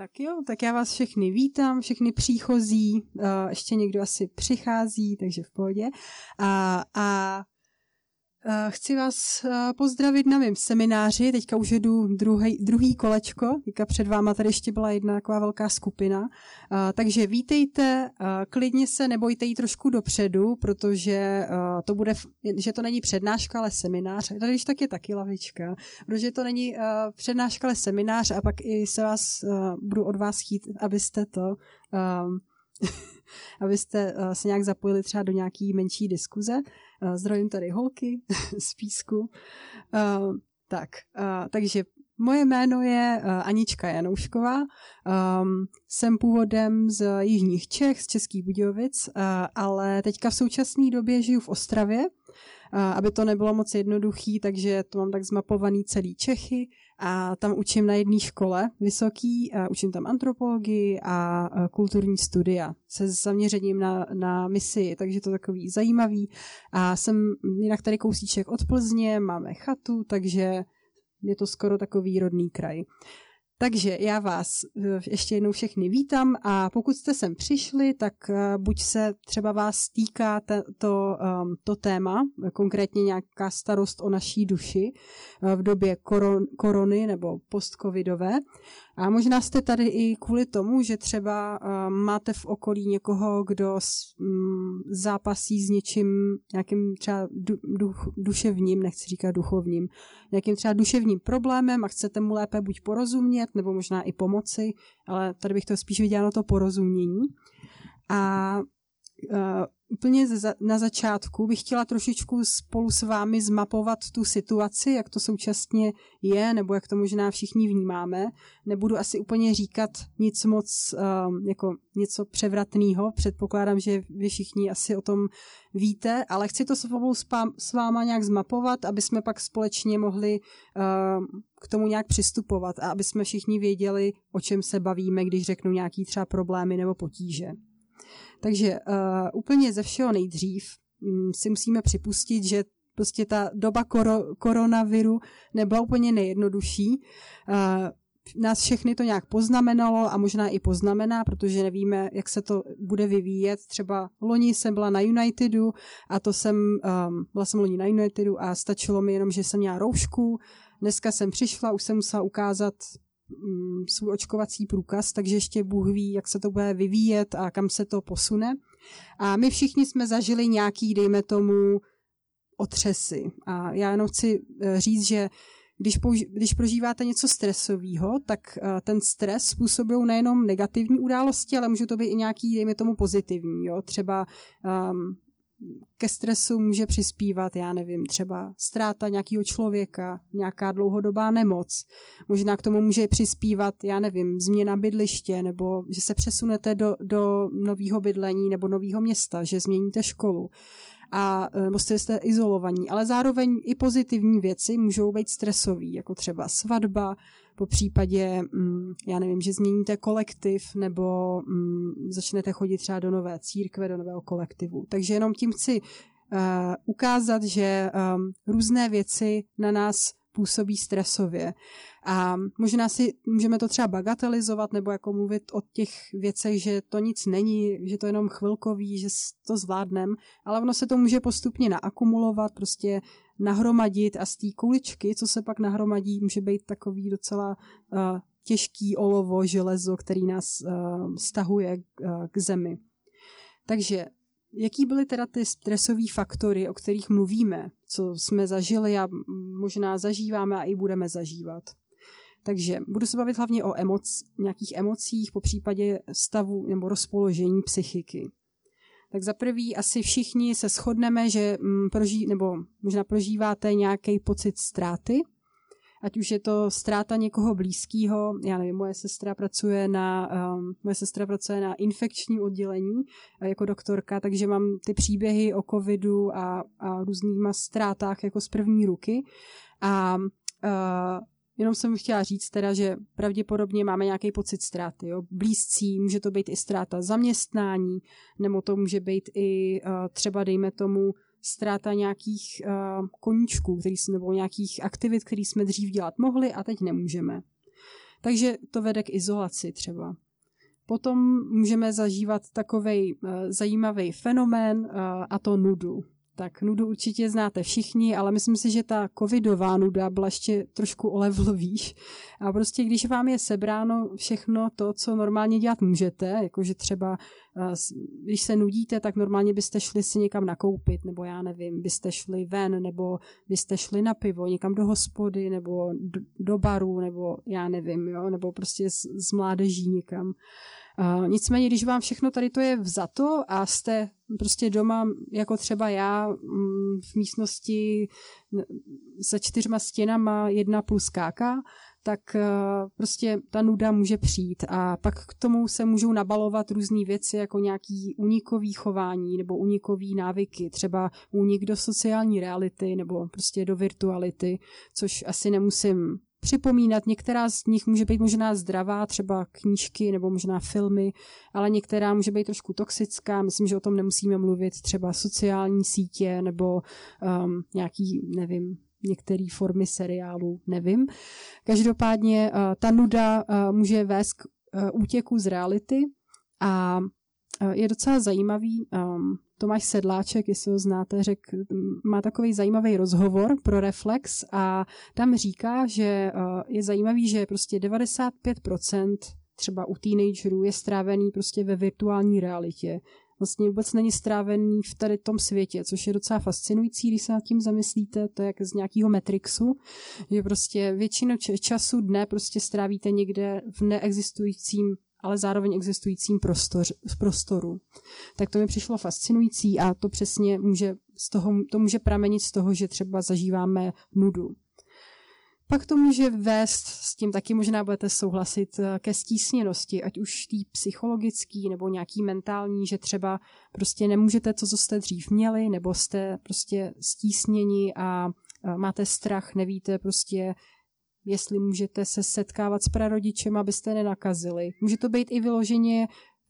Tak jo, tak já vás všechny vítám, všechny příchozí, ještě někdo asi přichází, takže v pohodě. A, a Chci vás pozdravit na mém semináři, teďka už jdu druhý, druhý kolečko, teďka před váma tady ještě byla jedna taková velká skupina, takže vítejte, klidně se nebojte jít trošku dopředu, protože to bude, že to není přednáška, ale seminář, tady když tak je taky lavička, protože to není přednáška, ale seminář a pak i se vás, budu od vás chtít, abyste to abyste se nějak zapojili třeba do nějaký menší diskuze. Zdravím tady holky z písku. Tak, takže Moje jméno je Anička Janoušková, jsem původem z Jižních Čech, z Českých Budějovic, ale teďka v současné době žiju v Ostravě, aby to nebylo moc jednoduchý, takže to mám tak zmapovaný celý Čechy a tam učím na jedné škole vysoký, a učím tam antropologii a kulturní studia se zaměřením na, na misi, takže to takový zajímavý. A jsem jinak tady kousíček od Plzně, máme chatu, takže je to skoro takový rodný kraj. Takže já vás eh, ještě jednou všechny vítám a pokud jste sem přišli, tak eh, buď se třeba vás týká to, ehm, to téma, konkrétně nějaká starost o naší duši eh, v době koron, korony nebo postcovidové, a možná jste tady i kvůli tomu, že třeba uh, máte v okolí někoho, kdo um, zápasí s něčím, nějakým třeba du, duch, duševním, nechci říkat duchovním, nějakým třeba duševním problémem a chcete mu lépe buď porozumět, nebo možná i pomoci, ale tady bych to spíš viděla na to porozumění. A úplně na začátku bych chtěla trošičku spolu s vámi zmapovat tu situaci, jak to současně je, nebo jak to možná všichni vnímáme. Nebudu asi úplně říkat nic moc, um, jako něco převratného. Předpokládám, že vy všichni asi o tom víte, ale chci to spolu s váma nějak zmapovat, aby jsme pak společně mohli um, k tomu nějak přistupovat a aby jsme všichni věděli, o čem se bavíme, když řeknu nějaký třeba problémy nebo potíže. Takže uh, úplně ze všeho nejdřív um, si musíme připustit, že prostě ta doba koro, koronaviru nebyla úplně nejjednodušší. Uh, nás všechny to nějak poznamenalo a možná i poznamená, protože nevíme, jak se to bude vyvíjet. Třeba loni jsem byla na Unitedu a to jsem, um, byla jsem loni na Unitedu a stačilo mi jenom, že jsem měla roušku. Dneska jsem přišla, už jsem musela ukázat svůj očkovací průkaz, takže ještě Bůh ví, jak se to bude vyvíjet a kam se to posune. A my všichni jsme zažili nějaký, dejme tomu, otřesy. A já jenom chci eh, říct, že když, použi- když prožíváte něco stresového, tak uh, ten stres způsobují nejenom negativní události, ale můžou to být i nějaký, dejme tomu, pozitivní. Jo? Třeba um, ke stresu může přispívat, já nevím, třeba ztráta nějakého člověka, nějaká dlouhodobá nemoc. Možná k tomu může přispívat, já nevím, změna bydliště, nebo že se přesunete do, do nového bydlení nebo nového města, že změníte školu a nebo jste izolovaní, ale zároveň i pozitivní věci můžou být stresové, jako třeba svatba, po případě, mm, já nevím, že změníte kolektiv nebo mm, začnete chodit třeba do nové církve, do nového kolektivu. Takže jenom tím chci uh, ukázat, že um, různé věci na nás působí stresově. A možná si můžeme to třeba bagatelizovat nebo jako mluvit o těch věcech, že to nic není, že to je jenom chvilkový, že to zvládnem, ale ono se to může postupně naakumulovat, prostě nahromadit a z té kuličky, co se pak nahromadí, může být takový docela uh, těžký olovo, železo, který nás uh, stahuje uh, k zemi. Takže jaký byly teda ty stresové faktory, o kterých mluvíme, co jsme zažili a možná zažíváme a i budeme zažívat? Takže budu se bavit hlavně o emoc, nějakých emocích, po případě stavu nebo rozpoložení psychiky. Tak za prvý asi všichni se shodneme, že mm, proží, nebo možná prožíváte nějaký pocit ztráty, ať už je to ztráta někoho blízkého, já nevím, moje sestra pracuje na, um, moje sestra pracuje na infekčním oddělení uh, jako doktorka, takže mám ty příběhy o covidu a, a různýma ztrátách jako z první ruky. A uh, Jenom jsem chtěla říct teda, že pravděpodobně máme nějaký pocit ztráty. Jo? Blízcí, může to být i ztráta zaměstnání, nebo to může být i uh, třeba, dejme tomu, ztráta nějakých uh, koníčků, který, nebo nějakých aktivit, které jsme dřív dělat mohli a teď nemůžeme. Takže to vede k izolaci třeba. Potom můžeme zažívat takový uh, zajímavý fenomén uh, a to nudu. Tak nudu určitě znáte všichni, ale myslím si, že ta covidová nuda byla ještě trošku o level výš. A prostě když vám je sebráno všechno to, co normálně dělat můžete, jakože třeba když se nudíte, tak normálně byste šli si někam nakoupit, nebo já nevím, byste šli ven, nebo byste šli na pivo, někam do hospody, nebo do, do baru, nebo já nevím, jo, nebo prostě z, z mládeží někam. Nicméně, když vám všechno tady to je vzato a jste prostě doma, jako třeba já, mm, v místnosti se čtyřma stěnama, jedna plus káka, tak uh, prostě ta nuda může přijít. A pak k tomu se můžou nabalovat různé věci, jako nějaký unikový chování nebo unikový návyky, třeba únik do sociální reality nebo prostě do virtuality, což asi nemusím připomínat. Některá z nich může být možná zdravá, třeba knížky nebo možná filmy, ale některá může být trošku toxická. Myslím, že o tom nemusíme mluvit. Třeba sociální sítě nebo um, nějaký, nevím, některé formy seriálu, nevím. Každopádně uh, ta nuda uh, může vést k uh, útěku z reality a je docela zajímavý. Um, Tomáš Sedláček, jestli ho znáte, řek, má takový zajímavý rozhovor pro Reflex a tam říká, že uh, je zajímavý, že prostě 95% třeba u teenagerů je strávený prostě ve virtuální realitě. Vlastně vůbec není strávený v tady tom světě, což je docela fascinující, když se nad tím zamyslíte, to je jak z nějakého Matrixu, že prostě většinu času dne prostě strávíte někde v neexistujícím ale zároveň existujícím prostor, prostoru. Tak to mi přišlo fascinující a to přesně může, z toho, to může pramenit z toho, že třeba zažíváme nudu. Pak to může vést, s tím taky možná budete souhlasit, ke stísněnosti, ať už tý psychologický nebo nějaký mentální, že třeba prostě nemůžete to, co jste dřív měli, nebo jste prostě stísněni a máte strach, nevíte prostě, jestli můžete se setkávat s prarodičem, abyste nenakazili. Může to být i vyloženě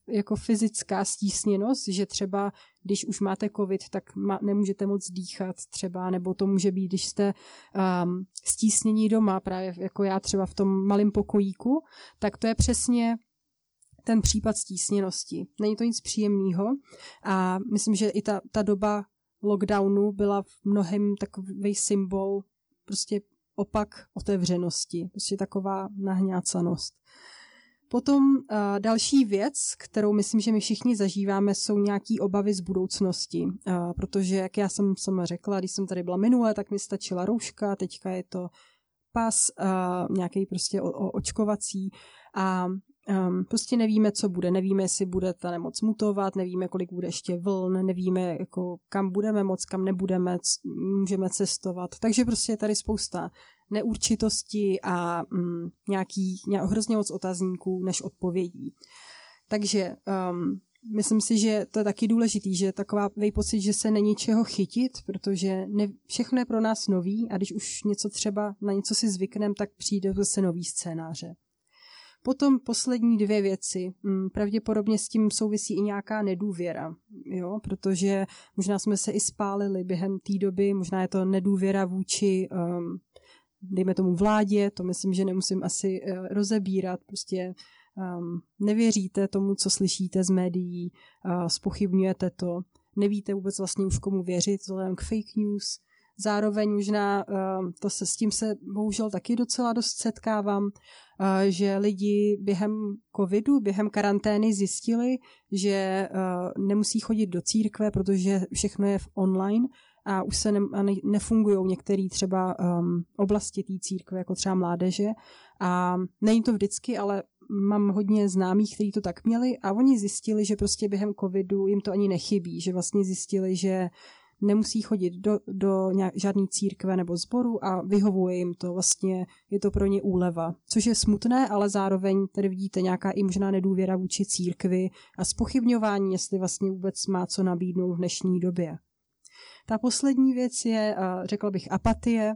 jako fyzická stísněnost, že třeba když už máte covid, tak ma, nemůžete moc dýchat třeba, nebo to může být, když jste um, stísnění doma, právě jako já třeba v tom malém pokojíku, tak to je přesně ten případ stísněnosti. Není to nic příjemného a myslím, že i ta, ta doba lockdownu byla v mnohem takový symbol prostě opak otevřenosti, prostě taková nahňácanost. Potom uh, další věc, kterou myslím, že my všichni zažíváme, jsou nějaké obavy z budoucnosti. Uh, protože, jak já jsem sama řekla, když jsem tady byla minule, tak mi stačila rouška, teďka je to pas, uh, nějaký prostě o, o, očkovací a Um, prostě nevíme, co bude, nevíme, jestli bude ta nemoc mutovat, nevíme, kolik bude ještě vln, nevíme, jako, kam budeme moc, kam nebudeme, můžeme cestovat. Takže prostě je tady spousta neurčitosti a um, nějaký, nějak, hrozně moc otazníků než odpovědí. Takže um, myslím si, že to je taky důležitý, že takový pocit, že se není čeho chytit, protože ne, všechno je pro nás nový a když už něco třeba na něco si zvykneme, tak přijde zase nový scénáře. Potom poslední dvě věci. Mm, pravděpodobně s tím souvisí i nějaká nedůvěra, jo? protože možná jsme se i spálili během té doby, možná je to nedůvěra vůči, um, dejme tomu vládě, to myslím, že nemusím asi uh, rozebírat, prostě um, nevěříte tomu, co slyšíte z médií, uh, spochybňujete to, nevíte vůbec vlastně už komu věřit vzhledem k fake news, Zároveň možná ehm, to se, s tím se bohužel taky docela dost setkávám, eh, že lidi během covidu, během karantény zjistili, že eh, nemusí chodit do církve, protože všechno je v online a už se ne, ne, nefungují některé třeba um, oblasti té církve, jako třeba mládeže. A není to vždycky, ale mám hodně známých, kteří to tak měli a oni zjistili, že prostě během covidu jim to ani nechybí, že vlastně zjistili, že nemusí chodit do, do nějak, žádný církve nebo sboru a vyhovuje jim to. Vlastně je to pro ně úleva, což je smutné, ale zároveň tady vidíte nějaká i možná nedůvěra vůči církvi a spochybňování, jestli vlastně vůbec má co nabídnout v dnešní době. Ta poslední věc je, řekla bych, apatie.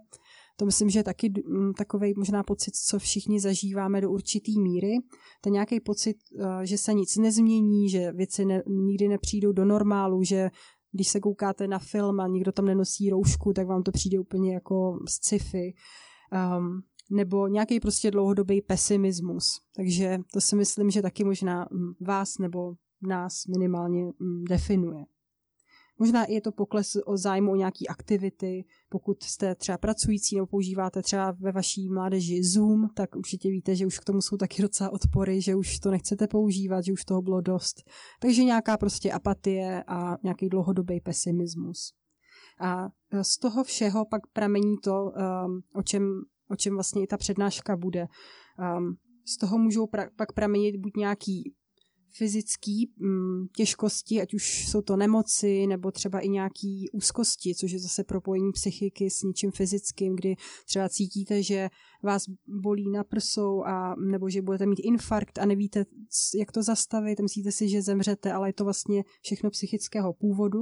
To myslím, že je taky takový možná pocit, co všichni zažíváme do určitý míry. Ten nějaký pocit, že se nic nezmění, že věci ne, nikdy nepřijdou do normálu, že když se koukáte na film a nikdo tam nenosí roušku, tak vám to přijde úplně jako sci-fi. Um, nebo nějaký prostě dlouhodobý pesimismus. Takže to si myslím, že taky možná mm, vás nebo nás minimálně mm, definuje. Možná je to pokles o zájmu o nějaké aktivity. Pokud jste třeba pracující nebo používáte třeba ve vaší mládeži Zoom, tak určitě víte, že už k tomu jsou taky docela odpory, že už to nechcete používat, že už toho bylo dost. Takže nějaká prostě apatie a nějaký dlouhodobý pesimismus. A z toho všeho pak pramení to, um, o čem, o čem vlastně i ta přednáška bude. Um, z toho můžou pra- pak pramenit buď nějaký fyzické mm, těžkosti, ať už jsou to nemoci nebo třeba i nějaké úzkosti, což je zase propojení psychiky s něčím fyzickým, kdy třeba cítíte, že vás bolí na prsou a nebo že budete mít infarkt a nevíte, jak to zastavit, myslíte si, že zemřete, ale je to vlastně všechno psychického původu.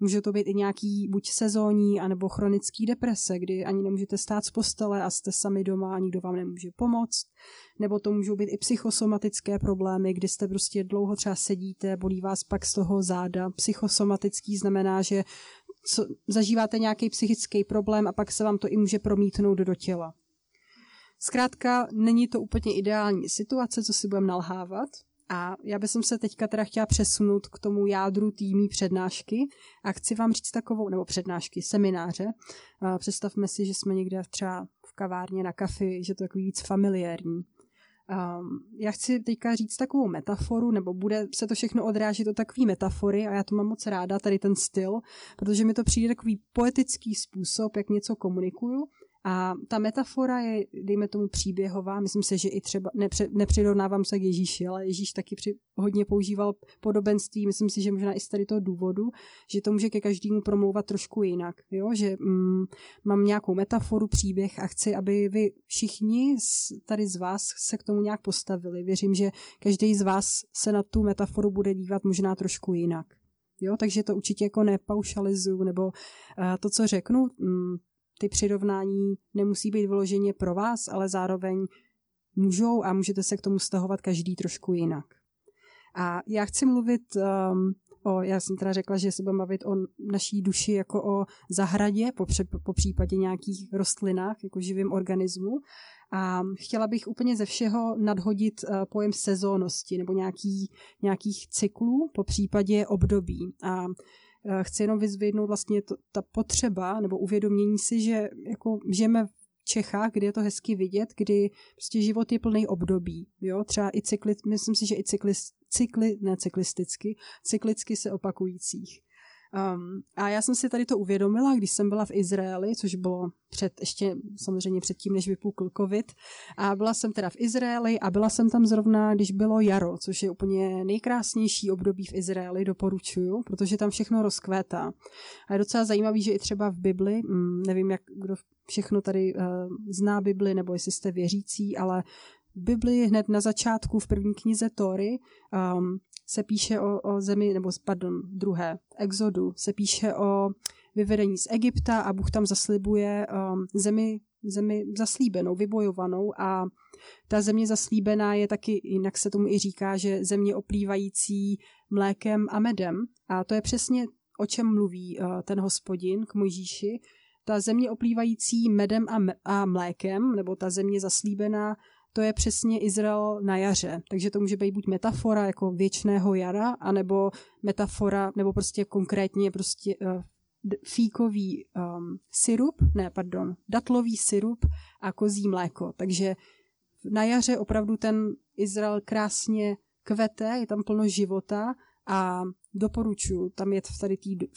Může to být i nějaký buď sezónní, anebo chronický deprese, kdy ani nemůžete stát z postele a jste sami doma a nikdo vám nemůže pomoct. Nebo to můžou být i psychosomatické problémy, kdy jste prostě dlouho třeba sedíte, bolí vás pak z toho záda. Psychosomatický znamená, že co, zažíváte nějaký psychický problém a pak se vám to i může promítnout do těla. Zkrátka, není to úplně ideální situace, co si budeme nalhávat. A já bych se teďka teda chtěla přesunout k tomu jádru týmí přednášky a chci vám říct takovou, nebo přednášky, semináře. Představme si, že jsme někde třeba v kavárně na kafi, že to je takový víc familiární. Um, já chci teďka říct takovou metaforu, nebo bude se to všechno odrážet do takové metafory a já to mám moc ráda, tady ten styl, protože mi to přijde takový poetický způsob, jak něco komunikuju a ta metafora je, dejme tomu, příběhová. Myslím si, že i třeba, nepře, nepřirovnávám se k Ježíši, ale Ježíš taky při, hodně používal podobenství. Myslím si, že možná i z tady toho důvodu, že to může ke každému promlouvat trošku jinak. Jo? Že mm, mám nějakou metaforu, příběh a chci, aby vy všichni tady z vás se k tomu nějak postavili. Věřím, že každý z vás se na tu metaforu bude dívat možná trošku jinak. Jo, takže to určitě jako nepaušalizuju, nebo uh, to, co řeknu, mm, ty přirovnání nemusí být vyloženě pro vás, ale zároveň můžou a můžete se k tomu stahovat každý trošku jinak. A já chci mluvit um, o, já jsem teda řekla, že se budeme bavit o naší duši jako o zahradě, po, po případě nějakých rostlinách, jako živým organismu. A chtěla bych úplně ze všeho nadhodit uh, pojem sezónnosti nebo nějaký, nějakých cyklů, po případě období. A Eh, chci jenom vyzvědnout vlastně to, ta potřeba nebo uvědomění si, že jako žijeme v Čechách, kde je to hezky vidět, kdy prostě život je plný období. Jo? Třeba i cykli, myslím si, že i cykli, cykli, ne cyklisticky, cyklicky se opakujících. Um, a já jsem si tady to uvědomila, když jsem byla v Izraeli, což bylo před, ještě samozřejmě předtím, než vypukl covid. A byla jsem teda v Izraeli a byla jsem tam zrovna, když bylo jaro, což je úplně nejkrásnější období v Izraeli, doporučuju, protože tam všechno rozkvétá. A je docela zajímavý, že i třeba v Bibli, hm, nevím, jak kdo všechno tady uh, zná Bibli, nebo jestli jste věřící, ale v Bibli hned na začátku v první knize Tory um, se píše o, o zemi, nebo pardon, druhé, Exodu se píše o vyvedení z Egypta a Bůh tam zaslibuje um, zemi, zemi zaslíbenou, vybojovanou a ta země zaslíbená je taky, jinak se tomu i říká, že země oplývající mlékem a medem a to je přesně o čem mluví uh, ten hospodin k Mojžíši. Ta země oplývající medem a, a mlékem, nebo ta země zaslíbená, to je přesně Izrael na jaře. Takže to může být buď metafora jako věčného jara, anebo metafora, nebo prostě konkrétně prostě uh, fíkový um, syrup, ne, pardon, datlový syrup a kozí mléko. Takže na jaře opravdu ten Izrael krásně kvete, je tam plno života a doporučuji tam jet v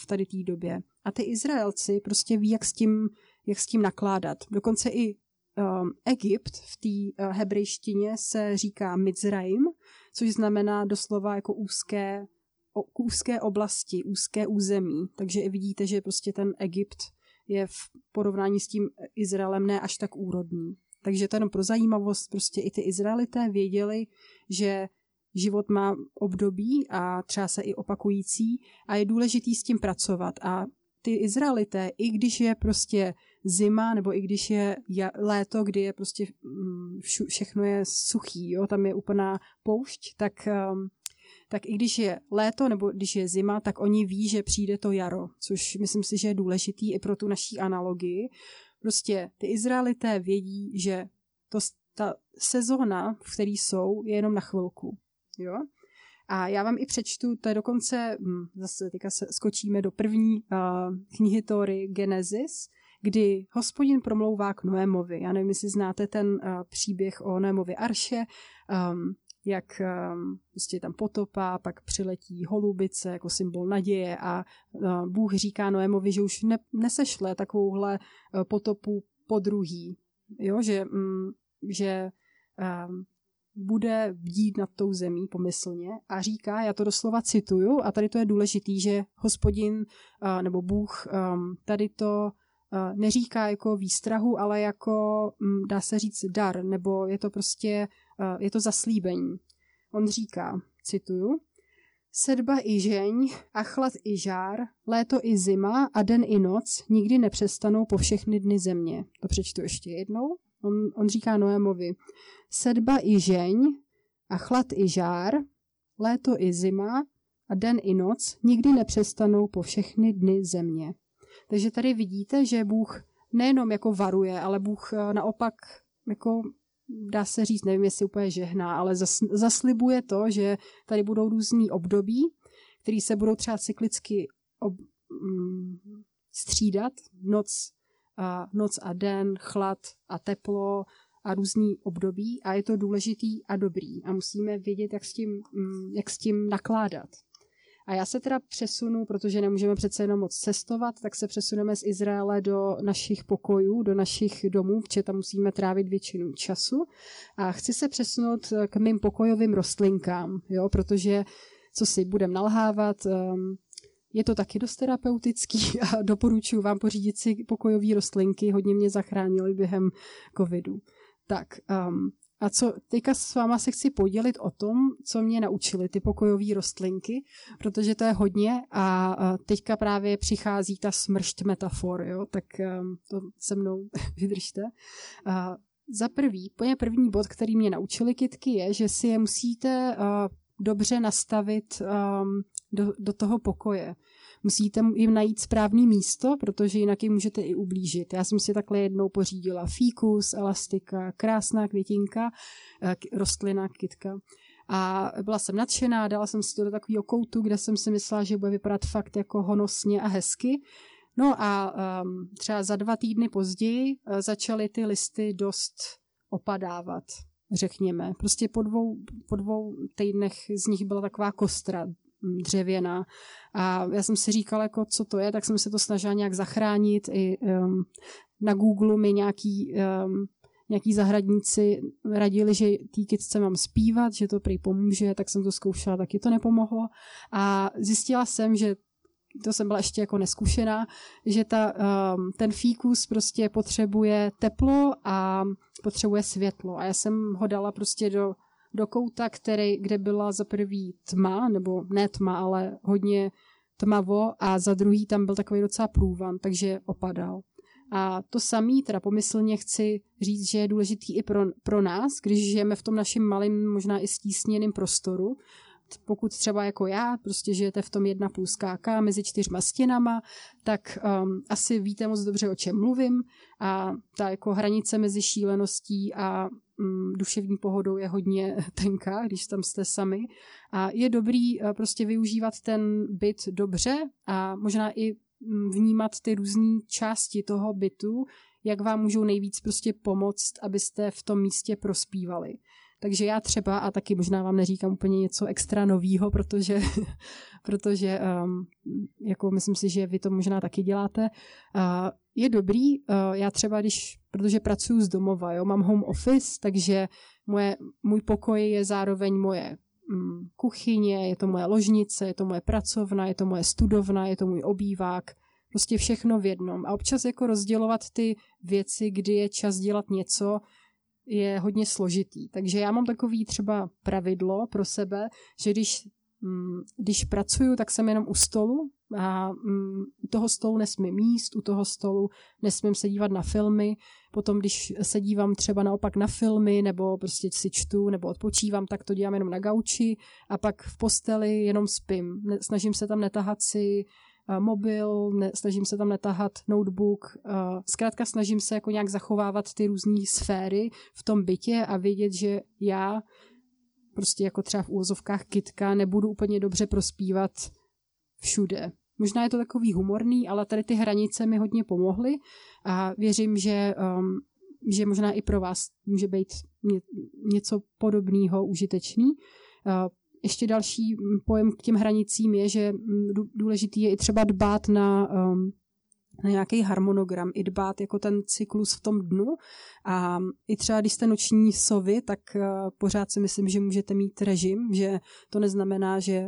tady, tý, době. A ty Izraelci prostě ví, jak s tím, jak s tím nakládat. Dokonce i um, Egypt v té uh, hebrejštině se říká Mizraim, což znamená doslova jako úzké, o, úzké oblasti, úzké území. Takže i vidíte, že prostě ten Egypt je v porovnání s tím Izraelem ne až tak úrodný. Takže to pro zajímavost, prostě i ty Izraelité věděli, že život má období a třeba se i opakující a je důležitý s tím pracovat. A ty Izraelité, i když je prostě zima, nebo i když je léto, kdy je prostě mm, všechno je suchý, jo, tam je úplná poušť, tak, um, tak i když je léto nebo když je zima, tak oni ví, že přijde to jaro, což myslím si, že je důležitý i pro tu naší analogii. Prostě ty Izraelité vědí, že to, ta sezóna, v které jsou, je jenom na chvilku. Jo? A já vám i přečtu, to je dokonce, hm, zase teďka se skočíme do první uh, knihy Tory Genesis, kdy hospodin promlouvá k Noémovi. Já nevím, jestli znáte ten uh, příběh o Noémovi Arše, um, jak um, prostě tam potopa, pak přiletí holubice jako symbol naděje a uh, Bůh říká Noémovi, že už ne, nesešle takovouhle uh, potopu po druhý, jo, že, um, že um, bude vdít nad tou zemí pomyslně a říká, já to doslova cituju, a tady to je důležitý, že hospodin nebo Bůh um, tady to neříká jako výstrahu, ale jako, um, dá se říct, dar, nebo je to prostě, je to zaslíbení. On říká, cituju, Sedba i žeň, a chlad i žár, léto i zima a den i noc nikdy nepřestanou po všechny dny země. To přečtu ještě jednou. On, on říká Noémovi, sedba i žeň a chlad i žár, léto i zima a den i noc nikdy nepřestanou po všechny dny země. Takže tady vidíte, že Bůh nejenom jako varuje, ale Bůh eh, naopak jako dá se říct, nevím, jestli úplně žehná, ale zaslibuje to, že tady budou různý období, které se budou třeba cyklicky ob, mm, střídat, noc a, noc a den, chlad a teplo a různý období a je to důležitý a dobrý a musíme vědět, jak s tím, mm, jak s tím nakládat. A já se teda přesunu, protože nemůžeme přece jenom moc cestovat, tak se přesuneme z Izraele do našich pokojů, do našich domů, protože tam musíme trávit většinu času. A chci se přesunout k mým pokojovým rostlinkám, jo, protože co si budem nalhávat, um, je to taky dost terapeutický a doporučuji vám pořídit si pokojové rostlinky, hodně mě zachránili během covidu. Tak, um, a co teďka s váma se chci podělit o tom, co mě naučili ty pokojové rostlinky, protože to je hodně a teďka právě přichází ta smršť metafor, jo, tak um, to se mnou vydržte. Uh, za prvý, úplně první bod, který mě naučili kitky, je, že si je musíte uh, dobře nastavit um, do, do toho pokoje. Musíte jim najít správný místo, protože jinak jim můžete i ublížit. Já jsem si takhle jednou pořídila fíkus, elastika, krásná květinka, eh, rostlina, kytka. A byla jsem nadšená, dala jsem si to do takového koutu, kde jsem si myslela, že bude vypadat fakt jako honosně a hezky. No a um, třeba za dva týdny později uh, začaly ty listy dost opadávat, řekněme. Prostě po dvou, po dvou týdnech z nich byla taková kostra dřevěná. A já jsem si říkala, jako, co to je, tak jsem se to snažila nějak zachránit. I um, na Google mi nějaký, um, nějaký zahradníci radili, že té kytce mám zpívat, že to prý pomůže, tak jsem to zkoušela, taky to nepomohlo. A zjistila jsem, že to jsem byla ještě jako neskušená, že ta, um, ten fíkus prostě potřebuje teplo a potřebuje světlo. A já jsem ho dala prostě do do kouta, který, kde byla za prvý tma, nebo ne tma, ale hodně tmavo a za druhý tam byl takový docela průvan, takže opadal. A to samý, teda pomyslně chci říct, že je důležitý i pro, pro nás, když žijeme v tom našem malém, možná i stísněném prostoru, pokud třeba jako já, prostě žijete v tom jedna půl skáka mezi čtyřma stěnama, tak um, asi víte moc dobře, o čem mluvím a ta jako hranice mezi šíleností a duševní pohodou je hodně tenká, když tam jste sami a je dobrý uh, prostě využívat ten byt dobře a možná i um, vnímat ty různé části toho bytu, jak vám můžou nejvíc prostě pomoct, abyste v tom místě prospívali. Takže já třeba, a taky možná vám neříkám úplně něco extra novýho, protože, protože um, jako myslím si, že vy to možná taky děláte, uh, je dobrý, uh, já třeba když, protože pracuji z domova, jo, mám home office, takže moje, můj pokoj je zároveň moje um, kuchyně, je to moje ložnice, je to moje pracovna, je to moje studovna, je to můj obývák, prostě všechno v jednom. A občas jako rozdělovat ty věci, kdy je čas dělat něco, je hodně složitý. Takže já mám takový třeba pravidlo pro sebe, že když, mm, když pracuju, tak jsem jenom u stolu a mm, u toho stolu nesmím jíst, u toho stolu nesmím se dívat na filmy, potom když se dívám třeba naopak na filmy nebo prostě si čtu nebo odpočívám, tak to dělám jenom na gauči a pak v posteli jenom spím. Snažím se tam netahat si mobil, ne, snažím se tam netahat notebook, zkrátka snažím se jako nějak zachovávat ty různé sféry v tom bytě a vědět, že já prostě jako třeba v úvozovkách kitka nebudu úplně dobře prospívat všude. Možná je to takový humorný, ale tady ty hranice mi hodně pomohly a věřím, že, um, že možná i pro vás může být ně, něco podobného užitečný. Uh, ještě další pojem k těm hranicím je, že důležitý je i třeba dbát na um, na nějaký harmonogram, i dbát jako ten cyklus v tom dnu. A i třeba, když jste noční sovy, tak uh, pořád si myslím, že můžete mít režim, že to neznamená, že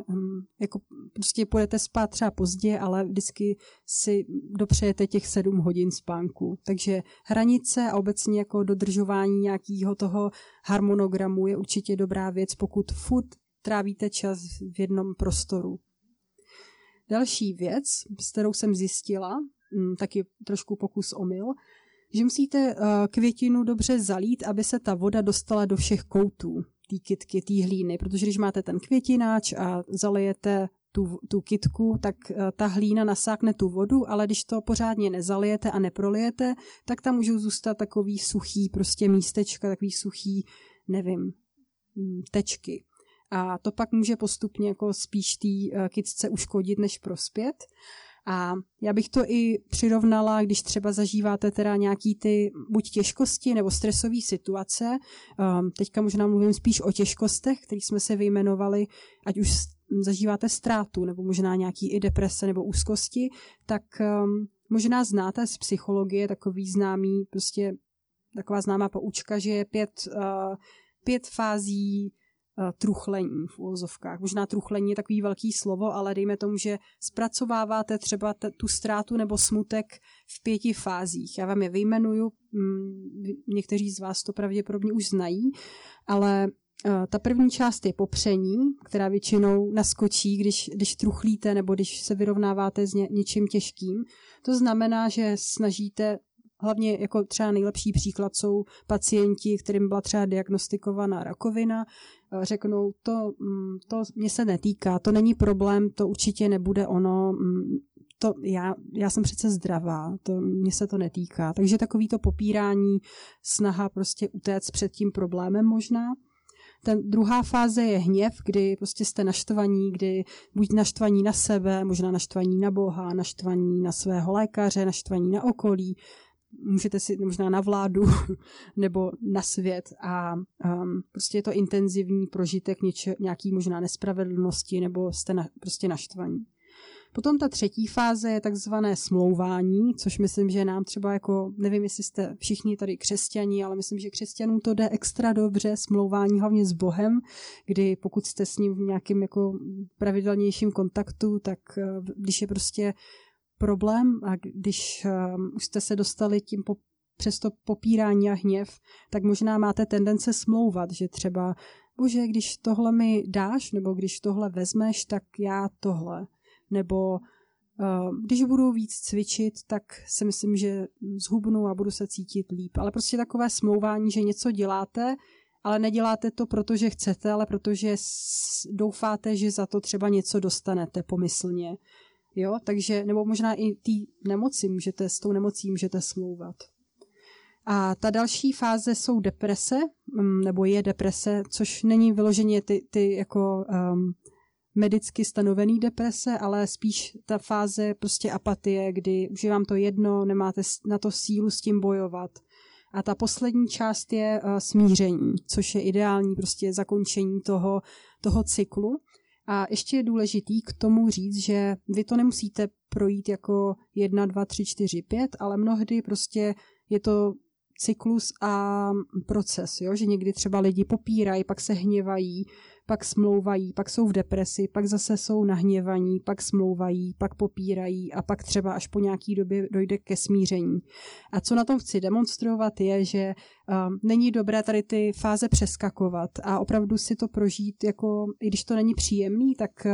jako prostě půjdete spát třeba pozdě, ale vždycky si dopřejete těch sedm hodin spánku. Takže hranice a obecně jako dodržování nějakého toho harmonogramu je určitě dobrá věc, pokud furt trávíte čas v jednom prostoru. Další věc, s kterou jsem zjistila, Mm, taky trošku pokus omyl, že musíte eh, květinu dobře zalít, aby se ta voda dostala do všech koutů té kytky, té hlíny, protože když máte ten květináč a zalijete tu, tu kitku, tak eh, ta hlína nasákne tu vodu, ale když to pořádně nezalijete a neprolijete, tak tam můžou zůstat takový suchý prostě místečka, takový suchý, nevím, mm, tečky. A to pak může postupně jako spíš té eh, kytce uškodit, než prospět. A já bych to i přirovnala, když třeba zažíváte teda nějaký ty buď těžkosti nebo stresové situace. Um, teďka možná mluvím spíš o těžkostech, které jsme se vyjmenovali, ať už zažíváte ztrátu nebo možná nějaký i deprese nebo úzkosti, tak um, možná znáte z psychologie takový známý, prostě taková známá poučka, že je pět, uh, pět fází Eh, truchlení v úvozovkách. Možná truchlení je takový velký slovo, ale dejme tomu, že zpracováváte třeba t- tu ztrátu nebo smutek v pěti fázích. Já vám je vyjmenuju, mm, někteří z vás to pravděpodobně už znají, ale uh, ta první část je popření, která většinou naskočí, když, když truchlíte nebo když se vyrovnáváte s ně, něčím těžkým. To znamená, že snažíte Hlavně jako třeba nejlepší příklad jsou pacienti, kterým byla třeba diagnostikovaná rakovina, řeknou, to, mm, to mě se netýká, to není problém, to určitě nebude ono, mm, to já, já jsem přece zdravá, to mě se to netýká. Takže takový to popírání, snaha prostě utéct před tím problémem možná. Ten druhá fáze je hněv, kdy prostě jste naštvaní, kdy buď naštvaní na sebe, možná naštvaní na Boha, naštvaní na svého lékaře, naštvaní na okolí, můžete si možná na vládu nebo na svět a um, prostě je to intenzivní prožitek něče, nějaký možná nespravedlnosti nebo jste na, prostě naštvaní. Potom ta třetí fáze je takzvané smlouvání, což myslím, že nám třeba jako, nevím, jestli jste všichni tady křesťaní, ale myslím, že křesťanům to jde extra dobře, smlouvání hlavně s Bohem, kdy pokud jste s ním v nějakém jako pravidelnějším kontaktu, tak eh, když je prostě problém a když um, už jste se dostali tím po, přes to popírání a hněv, tak možná máte tendence smlouvat, že třeba bože, když tohle mi dáš, nebo když tohle vezmeš, tak já tohle. Nebo uh, když budu víc cvičit, tak si myslím, že zhubnu a budu se cítit líp. Ale prostě takové smlouvání, že něco děláte, ale neděláte to, protože chcete, ale protože doufáte, že za to třeba něco dostanete pomyslně. Jo, takže, nebo možná i té nemoci můžete, s tou nemocí můžete smlouvat. A ta další fáze jsou deprese, mm, nebo je deprese, což není vyloženě ty, ty jako um, medicky stanovený deprese, ale spíš ta fáze prostě apatie, kdy už je vám to jedno, nemáte na to sílu s tím bojovat. A ta poslední část je uh, smíření, což je ideální prostě zakončení toho, toho cyklu. A ještě je důležitý k tomu říct, že vy to nemusíte projít jako 1, 2, 3, 4, 5, ale mnohdy prostě je to cyklus a proces, jo? že někdy třeba lidi popírají, pak se hněvají, pak smlouvají, pak jsou v depresi, pak zase jsou nahněvaní, pak smlouvají, pak popírají a pak třeba až po nějaký době dojde ke smíření. A co na tom chci demonstrovat je, že uh, není dobré tady ty fáze přeskakovat a opravdu si to prožít, jako i když to není příjemný, tak uh,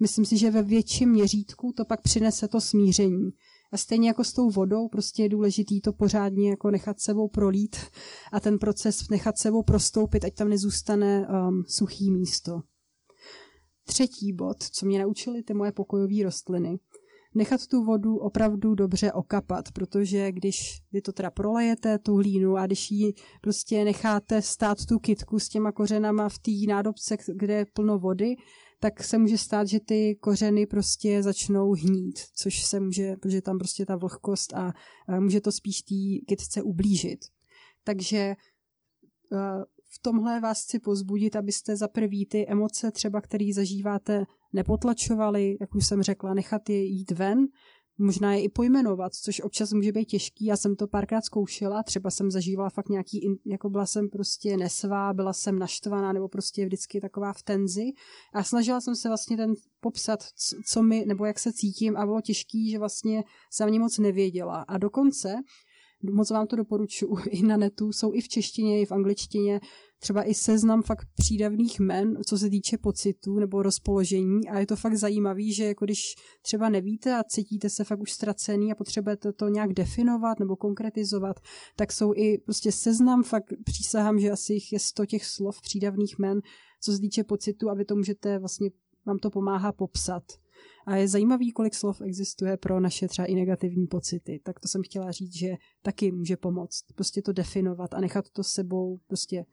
myslím si, že ve větším měřítku to pak přinese to smíření. A stejně jako s tou vodou, prostě je důležitý to pořádně jako nechat sebou prolít a ten proces nechat sebou prostoupit, ať tam nezůstane um, suchý místo. Třetí bod, co mě naučili ty moje pokojové rostliny. nechat tu vodu opravdu dobře okapat, protože když vy to teda prolejete, tu hlínu, a když ji prostě necháte stát tu kitku s těma kořenama v té nádobce, kde je plno vody, tak se může stát, že ty kořeny prostě začnou hnít, což se může, protože tam prostě ta vlhkost a, může to spíš té kytce ublížit. Takže v tomhle vás chci pozbudit, abyste za prvý ty emoce třeba, které zažíváte, nepotlačovali, jak už jsem řekla, nechat je jít ven, možná je i pojmenovat, což občas může být těžký. Já jsem to párkrát zkoušela, třeba jsem zažívala fakt nějaký, jako byla jsem prostě nesvá, byla jsem naštvaná nebo prostě vždycky taková v tenzi a snažila jsem se vlastně ten popsat, co mi, nebo jak se cítím a bylo těžký, že vlastně jsem ani moc nevěděla. A dokonce moc vám to doporučuji i na netu, jsou i v češtině, i v angličtině, třeba i seznam fakt přídavných men, co se týče pocitů nebo rozpoložení a je to fakt zajímavý, že jako když třeba nevíte a cítíte se fakt už ztracený a potřebujete to nějak definovat nebo konkretizovat, tak jsou i prostě seznam, fakt přísahám, že asi jich je sto těch slov přídavných men, co se týče pocitu a vy to můžete vlastně, vám to pomáhá popsat. A je zajímavý, kolik slov existuje pro naše třeba i negativní pocity. Tak to jsem chtěla říct, že taky může pomoct. Prostě to definovat a nechat to sebou prostě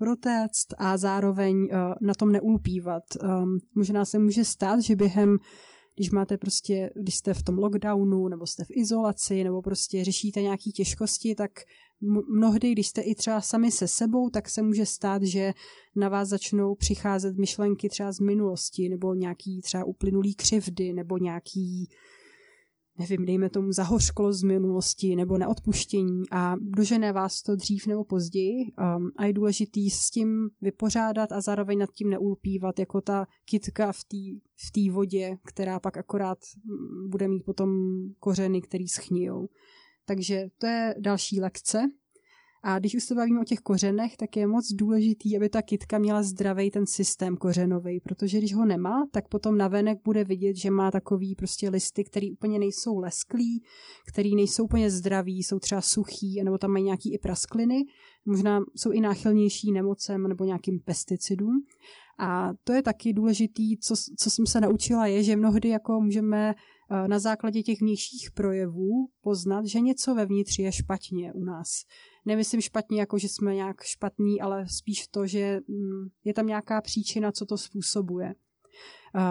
protéct a zároveň uh, na tom neulpívat. Um, možná se může stát, že během když máte prostě, když jste v tom lockdownu, nebo jste v izolaci, nebo prostě řešíte nějaké těžkosti, tak mnohdy, když jste i třeba sami se sebou, tak se může stát, že na vás začnou přicházet myšlenky třeba z minulosti, nebo nějaký třeba uplynulý křivdy, nebo nějaký nevím, dejme tomu zahořklo z minulosti nebo neodpuštění a dožené vás to dřív nebo později um, a je důležitý s tím vypořádat a zároveň nad tím neulpívat, jako ta kytka v té v tý vodě, která pak akorát mm, bude mít potom kořeny, který schnijou. Takže to je další lekce. A když už se bavíme o těch kořenech, tak je moc důležitý, aby ta kytka měla zdravý ten systém kořenový, protože když ho nemá, tak potom navenek bude vidět, že má takový prostě listy, které úplně nejsou lesklí, který nejsou úplně zdraví, jsou třeba suchý, nebo tam mají nějaký i praskliny, možná jsou i náchylnější nemocem nebo nějakým pesticidům. A to je taky důležitý, co, co jsem se naučila, je, že mnohdy jako můžeme na základě těch vnějších projevů poznat, že něco vevnitř je špatně u nás nemyslím špatně, jako že jsme nějak špatní, ale spíš to, že mm, je tam nějaká příčina, co to způsobuje.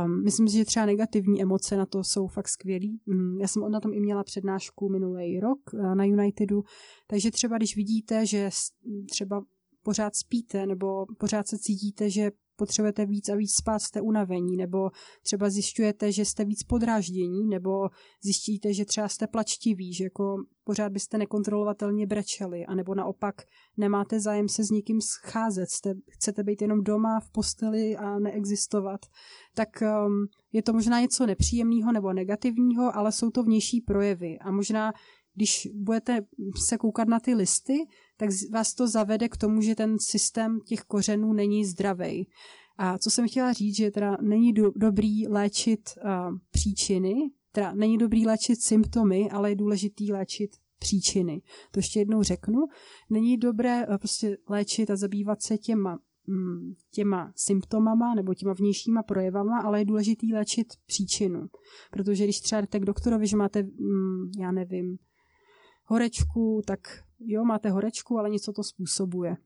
Um, myslím si, že třeba negativní emoce na to jsou fakt skvělý. Um, já jsem na tom i měla přednášku minulý rok uh, na Unitedu, takže třeba když vidíte, že třeba pořád spíte nebo pořád se cítíte, že potřebujete víc a víc spát, jste unavení, nebo třeba zjišťujete, že jste víc podráždění, nebo zjistíte, že třeba jste plačtiví, že jako pořád byste nekontrolovatelně brečeli, anebo naopak nemáte zájem se s někým scházet, jste, chcete být jenom doma v posteli a neexistovat, tak um, je to možná něco nepříjemného nebo negativního, ale jsou to vnější projevy. A možná když budete se koukat na ty listy, tak vás to zavede k tomu, že ten systém těch kořenů není zdravý. A co jsem chtěla říct, že teda není do, dobrý léčit uh, příčiny, teda není dobrý léčit symptomy, ale je důležitý léčit příčiny. To ještě jednou řeknu. Není dobré uh, prostě léčit a zabývat se těma mm, těma symptomama nebo těma vnějšíma projevama, ale je důležitý léčit příčinu. Protože když třeba jdete k doktorovi, že máte, mm, já nevím, horečku, tak jo, máte horečku, ale něco to způsobuje.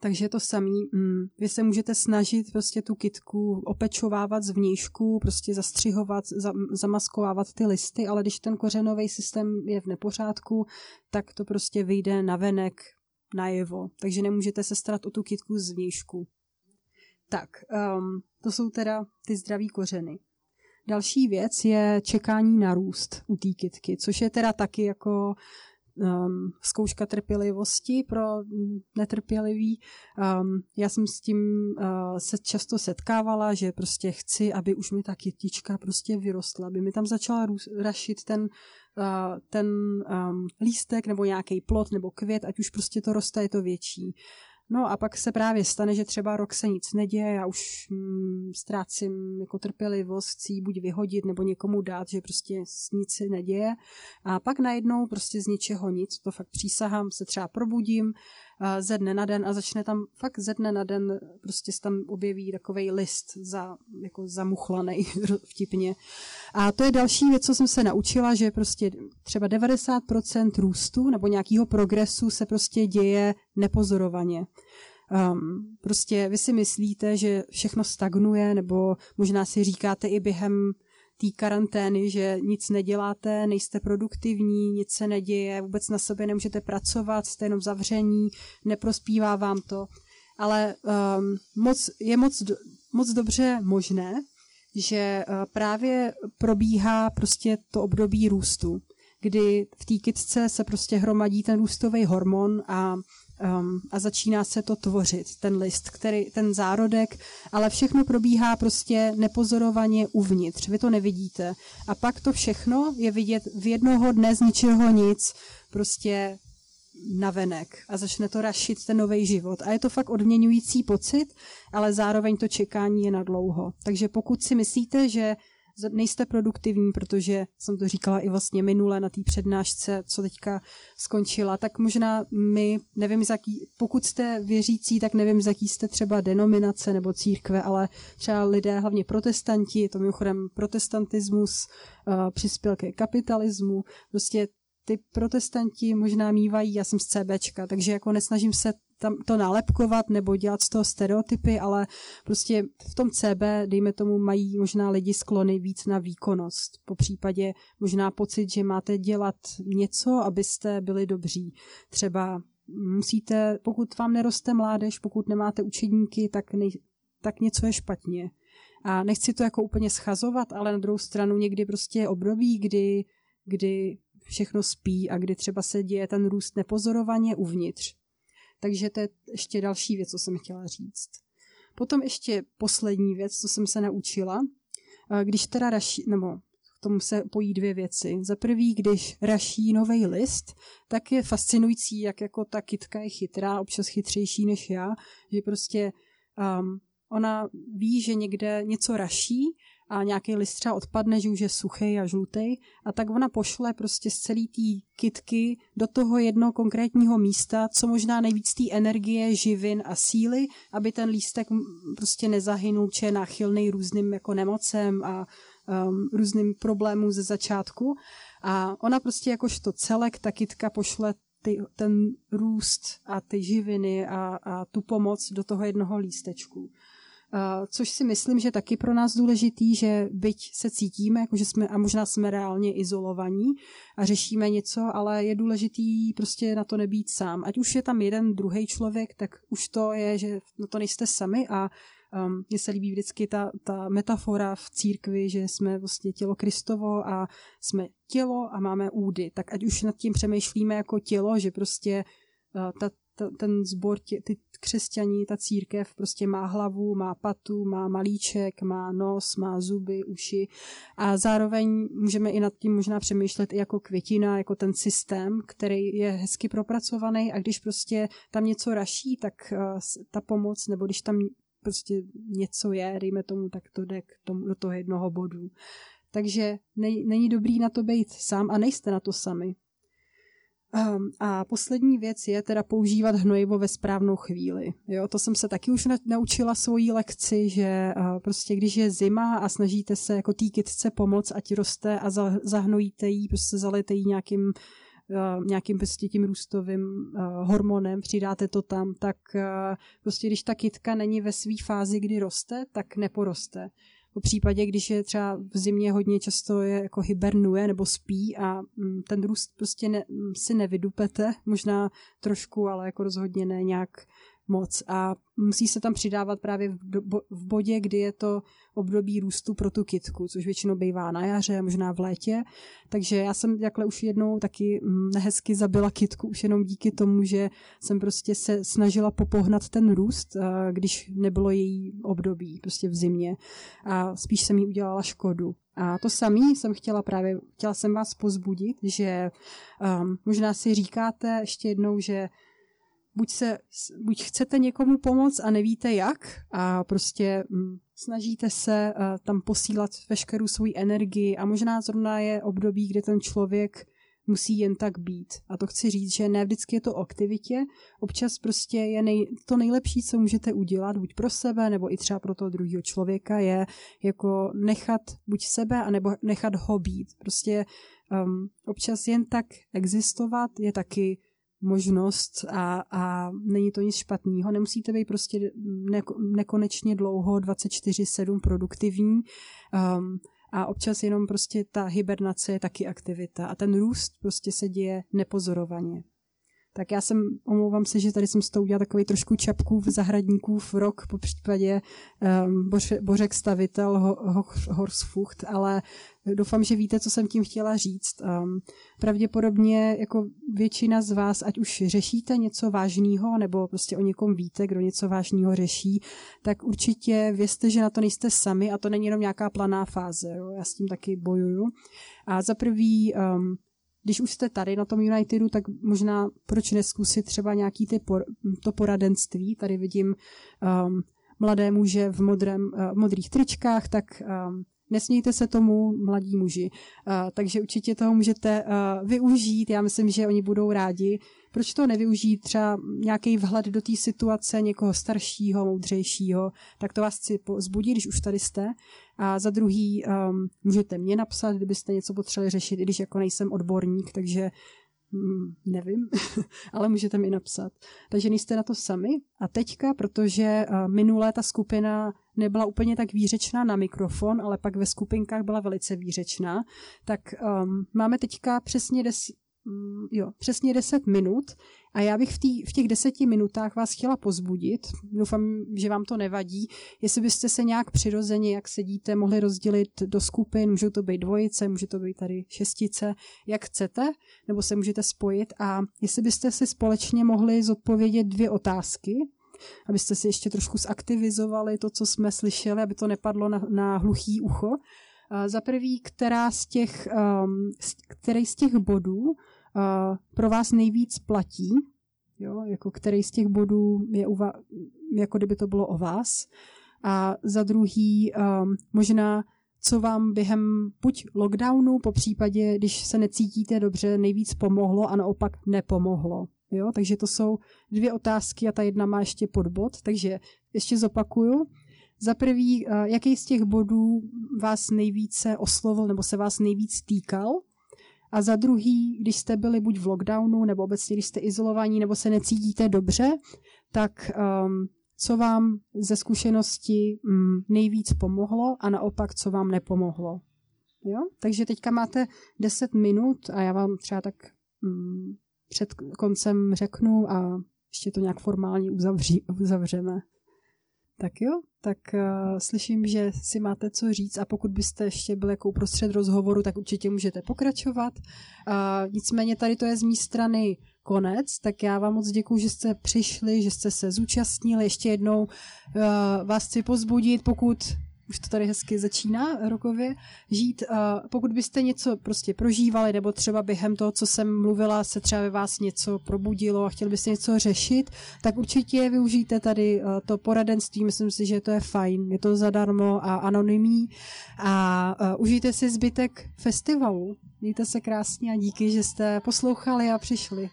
Takže to samý, mm, vy se můžete snažit prostě tu kitku opečovávat zvnějšku, prostě zastřihovat, za, zamaskovávat ty listy, ale když ten kořenový systém je v nepořádku, tak to prostě vyjde na venek, najevo. Takže nemůžete se starat o tu kitku zvnějšku. Tak, um, to jsou teda ty zdraví kořeny. Další věc je čekání na růst u té kytky, což je teda taky jako um, zkouška trpělivosti pro netrpělivý. Um, já jsem s tím uh, se často setkávala, že prostě chci, aby už mi ta kytička prostě vyrostla, aby mi tam začala rašit ten, uh, ten um, lístek nebo nějaký plot nebo květ, ať už prostě to roste, je to větší. No a pak se právě stane, že třeba rok se nic neděje, já už mm, ztrácím jako trpělivost, chci buď vyhodit nebo někomu dát, že prostě nic se neděje. A pak najednou prostě z ničeho nic, to fakt přísahám, se třeba probudím, ze dne na den a začne tam fakt ze dne na den prostě se tam objeví takový list za, jako zamuchlaný vtipně. A to je další věc, co jsem se naučila, že prostě třeba 90% růstu nebo nějakého progresu se prostě děje nepozorovaně. Um, prostě vy si myslíte, že všechno stagnuje, nebo možná si říkáte i během té karantény, že nic neděláte, nejste produktivní, nic se neděje, vůbec na sobě nemůžete pracovat, jste jenom zavření, neprospívá vám to. Ale um, moc, je moc, moc dobře možné, že uh, právě probíhá prostě to období růstu, kdy v té kytce se prostě hromadí ten růstový hormon a um, a začíná se to tvořit, ten list, který, ten zárodek, ale všechno probíhá prostě nepozorovaně uvnitř, vy to nevidíte. A pak to všechno je vidět v jednoho dne z ničeho nic, prostě navenek a začne to rašit ten nový život. A je to fakt odměňující pocit, ale zároveň to čekání je na dlouho. Takže pokud si myslíte, že nejste produktivní, protože jsem to říkala i vlastně minule na té přednášce, co teďka skončila, tak možná my, nevím, z jaký, pokud jste věřící, tak nevím, z jaký jste třeba denominace nebo církve, ale třeba lidé, hlavně protestanti, to mimochodem protestantismus uh, přispěl ke kapitalismu, prostě ty protestanti možná mývají, já jsem z CBčka, takže jako nesnažím se tam to nálepkovat nebo dělat z toho stereotypy, ale prostě v tom CB, dejme tomu, mají možná lidi sklony víc na výkonnost. Po případě možná pocit, že máte dělat něco, abyste byli dobří. Třeba musíte, pokud vám neroste mládež, pokud nemáte učedníky, tak, nej, tak něco je špatně. A nechci to jako úplně schazovat, ale na druhou stranu někdy prostě je období, kdy, kdy všechno spí a kdy třeba se děje ten růst nepozorovaně uvnitř. Takže to je ještě další věc, co jsem chtěla říct. Potom ještě poslední věc, co jsem se naučila. Když teda raší, nebo k tomu se pojí dvě věci. Za prvý, když raší nový list, tak je fascinující, jak jako ta kytka je chytrá, občas chytřejší než já, že prostě um, ona ví, že někde něco raší a nějaký list třeba odpadne, že už je suchý a žlutý, a tak ona pošle prostě z celý té kitky do toho jednoho konkrétního místa, co možná nejvíc té energie, živin a síly, aby ten lístek prostě nezahynul, či je náchylný různým jako nemocem a um, různým problémům ze začátku. A ona prostě jakožto celek, ta kitka pošle ty, ten růst a ty živiny a, a tu pomoc do toho jednoho lístečku což si myslím, že taky pro nás důležitý, že byť se cítíme, jako že jsme, a možná jsme reálně izolovaní a řešíme něco, ale je důležitý prostě na to nebýt sám. Ať už je tam jeden druhý člověk, tak už to je, že na to nejste sami a um, mně se líbí vždycky ta, ta metafora v církvi, že jsme vlastně tělo Kristovo a jsme tělo a máme údy. Tak ať už nad tím přemýšlíme jako tělo, že prostě ta, ta, ten zbor, tě, ty křesťaní, ta církev prostě má hlavu, má patu, má malíček, má nos, má zuby, uši a zároveň můžeme i nad tím možná přemýšlet i jako květina, jako ten systém, který je hezky propracovaný a když prostě tam něco raší, tak uh, ta pomoc, nebo když tam prostě něco je, dejme tomu, tak to jde k tomu, do toho jednoho bodu. Takže nej, není dobrý na to být sám a nejste na to sami. Um, a poslední věc je teda používat hnojivo ve správnou chvíli. Jo, to jsem se taky už naučila svojí lekci, že uh, prostě když je zima a snažíte se jako té kytce pomoct, ať roste a za, zahnojíte jí, prostě zalejte jí nějakým Uh, nějakým prostě tím růstovým uh, hormonem, přidáte to tam, tak uh, prostě když ta kytka není ve své fázi, kdy roste, tak neporoste. Po případě, když je třeba v zimě hodně často je jako hibernuje nebo spí a mm, ten růst prostě ne, mm, si nevydupete, možná trošku, ale jako rozhodně ne nějak moc a musí se tam přidávat právě v, do, v bodě, kdy je to období růstu pro tu kitku, což většinou bývá na jaře, možná v létě. Takže já jsem takhle už jednou taky mm, nehezky zabila kitku, už jenom díky tomu, že jsem prostě se snažila popohnat ten růst, když nebylo její období, prostě v zimě. A spíš jsem jí udělala škodu. A to samý jsem chtěla právě, chtěla jsem vás pozbudit, že um, možná si říkáte ještě jednou, že buď, se, buď chcete někomu pomoct a nevíte jak a prostě hm, snažíte se uh, tam posílat veškerou svou energii a možná zrovna je období, kde ten člověk musí jen tak být. A to chci říct, že ne vždycky je to o aktivitě, občas prostě je nej, to nejlepší, co můžete udělat, buď pro sebe, nebo i třeba pro toho druhého člověka, je jako nechat buď sebe, anebo nechat ho být. Prostě um, občas jen tak existovat je taky možnost a, a není to nic špatného. Nemusíte být prostě neko, nekonečně dlouho 24-7 produktivní um, a občas jenom prostě ta hibernace je taky aktivita a ten růst prostě se děje nepozorovaně. Tak já jsem, omlouvám se, že tady jsem s tou udělal takový trošku čapků v zahradníků v rok, po případě um, boře, Bořek stavitel ho, ho, Horsfucht, ale doufám, že víte, co jsem tím chtěla říct. Um, pravděpodobně jako většina z vás, ať už řešíte něco vážného, nebo prostě o někom víte, kdo něco vážného řeší, tak určitě vězte, že na to nejste sami a to není jenom nějaká planá fáze. Jo? Já s tím taky bojuju. A za prvý, um, když už jste tady na tom Unitedu, tak možná proč neskusit třeba nějaký ty por, to poradenství. Tady vidím um, mladé muže v modrém, uh, modrých tričkách, tak um, nesmějte se tomu, mladí muži. Uh, takže určitě toho můžete uh, využít. Já myslím, že oni budou rádi. Proč to nevyužít třeba nějaký vhled do té situace někoho staršího, moudřejšího, tak to vás chci zbudit, když už tady jste. A za druhý um, můžete mě napsat, kdybyste něco potřebovali řešit, i když jako nejsem odborník, takže mm, nevím, ale můžete mi napsat. Takže nejste na to sami. A teďka, protože uh, minulé ta skupina nebyla úplně tak výřečná na mikrofon, ale pak ve skupinkách byla velice výřečná, tak um, máme teďka přesně des, um, jo, přesně 10 minut. A já bych v, tý, v těch deseti minutách vás chtěla pozbudit, doufám, že vám to nevadí, jestli byste se nějak přirozeně, jak sedíte, mohli rozdělit do skupin, můžou to být dvojice, může to být tady šestice, jak chcete, nebo se můžete spojit. A jestli byste si společně mohli zodpovědět dvě otázky, abyste si ještě trošku zaktivizovali to, co jsme slyšeli, aby to nepadlo na, na hluchý ucho. Za prvý, která z těch, um, který z těch bodů pro vás nejvíc platí, jo, jako který z těch bodů je u vás, jako kdyby to bylo o vás. A za druhý, um, možná co vám během buď lockdownu, po případě, když se necítíte dobře, nejvíc pomohlo a naopak nepomohlo. Jo? Takže to jsou dvě otázky a ta jedna má ještě podbod, takže ještě zopakuju. Za prvý, eh, jaký z těch bodů vás nejvíce oslovil nebo se vás nejvíc týkal? A za druhý, když jste byli buď v lockdownu, nebo obecně, když jste izolovaní, nebo se necítíte dobře, tak um, co vám ze zkušenosti um, nejvíc pomohlo a naopak, co vám nepomohlo. Jo? Takže teďka máte 10 minut a já vám třeba tak um, před koncem řeknu a ještě to nějak formálně uzavří, uzavřeme. Tak jo, tak uh, slyším, že si máte co říct a pokud byste ještě byli jako uprostřed rozhovoru, tak určitě můžete pokračovat. Uh, nicméně tady to je z mé strany konec, tak já vám moc děkuji, že jste přišli, že jste se zúčastnili. Ještě jednou uh, vás chci pozbudit, pokud už to tady hezky začíná rokově žít. Pokud byste něco prostě prožívali, nebo třeba během toho, co jsem mluvila, se třeba ve vás něco probudilo a chtěli byste něco řešit, tak určitě využijte tady to poradenství. Myslím si, že to je fajn. Je to zadarmo a anonymní. A užijte si zbytek festivalu. Mějte se krásně a díky, že jste poslouchali a přišli.